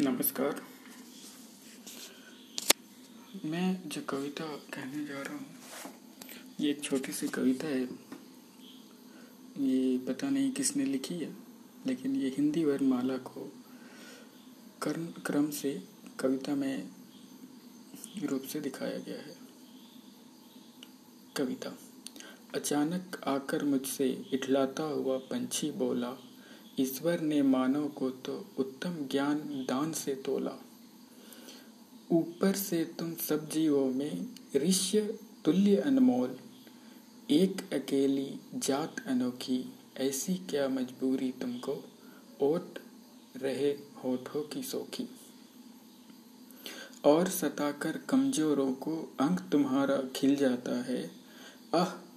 नमस्कार। मैं जो कविता कहने जा रहा हूँ, ये एक छोटी सी कविता है। ये पता नहीं किसने लिखी है, लेकिन ये हिंदी वर्णमाला को कर्म क्रम से कविता में रूप से दिखाया गया है। कविता, अचानक आकर मुझसे इठलाता हुआ पंछी बोला ईश्वर ने मानव को तो उत्तम ज्ञान दान से तोला। ऊपर से तुम सब जीवों में ऋष्य, तुल्य अनमोल, एक अकेली जात अनोखी, ऐसी क्या मजबूरी तुमको? ओट रहे होठों की सोखी। और सताकर कमजोरों को अंग तुम्हारा खिल जाता है। आह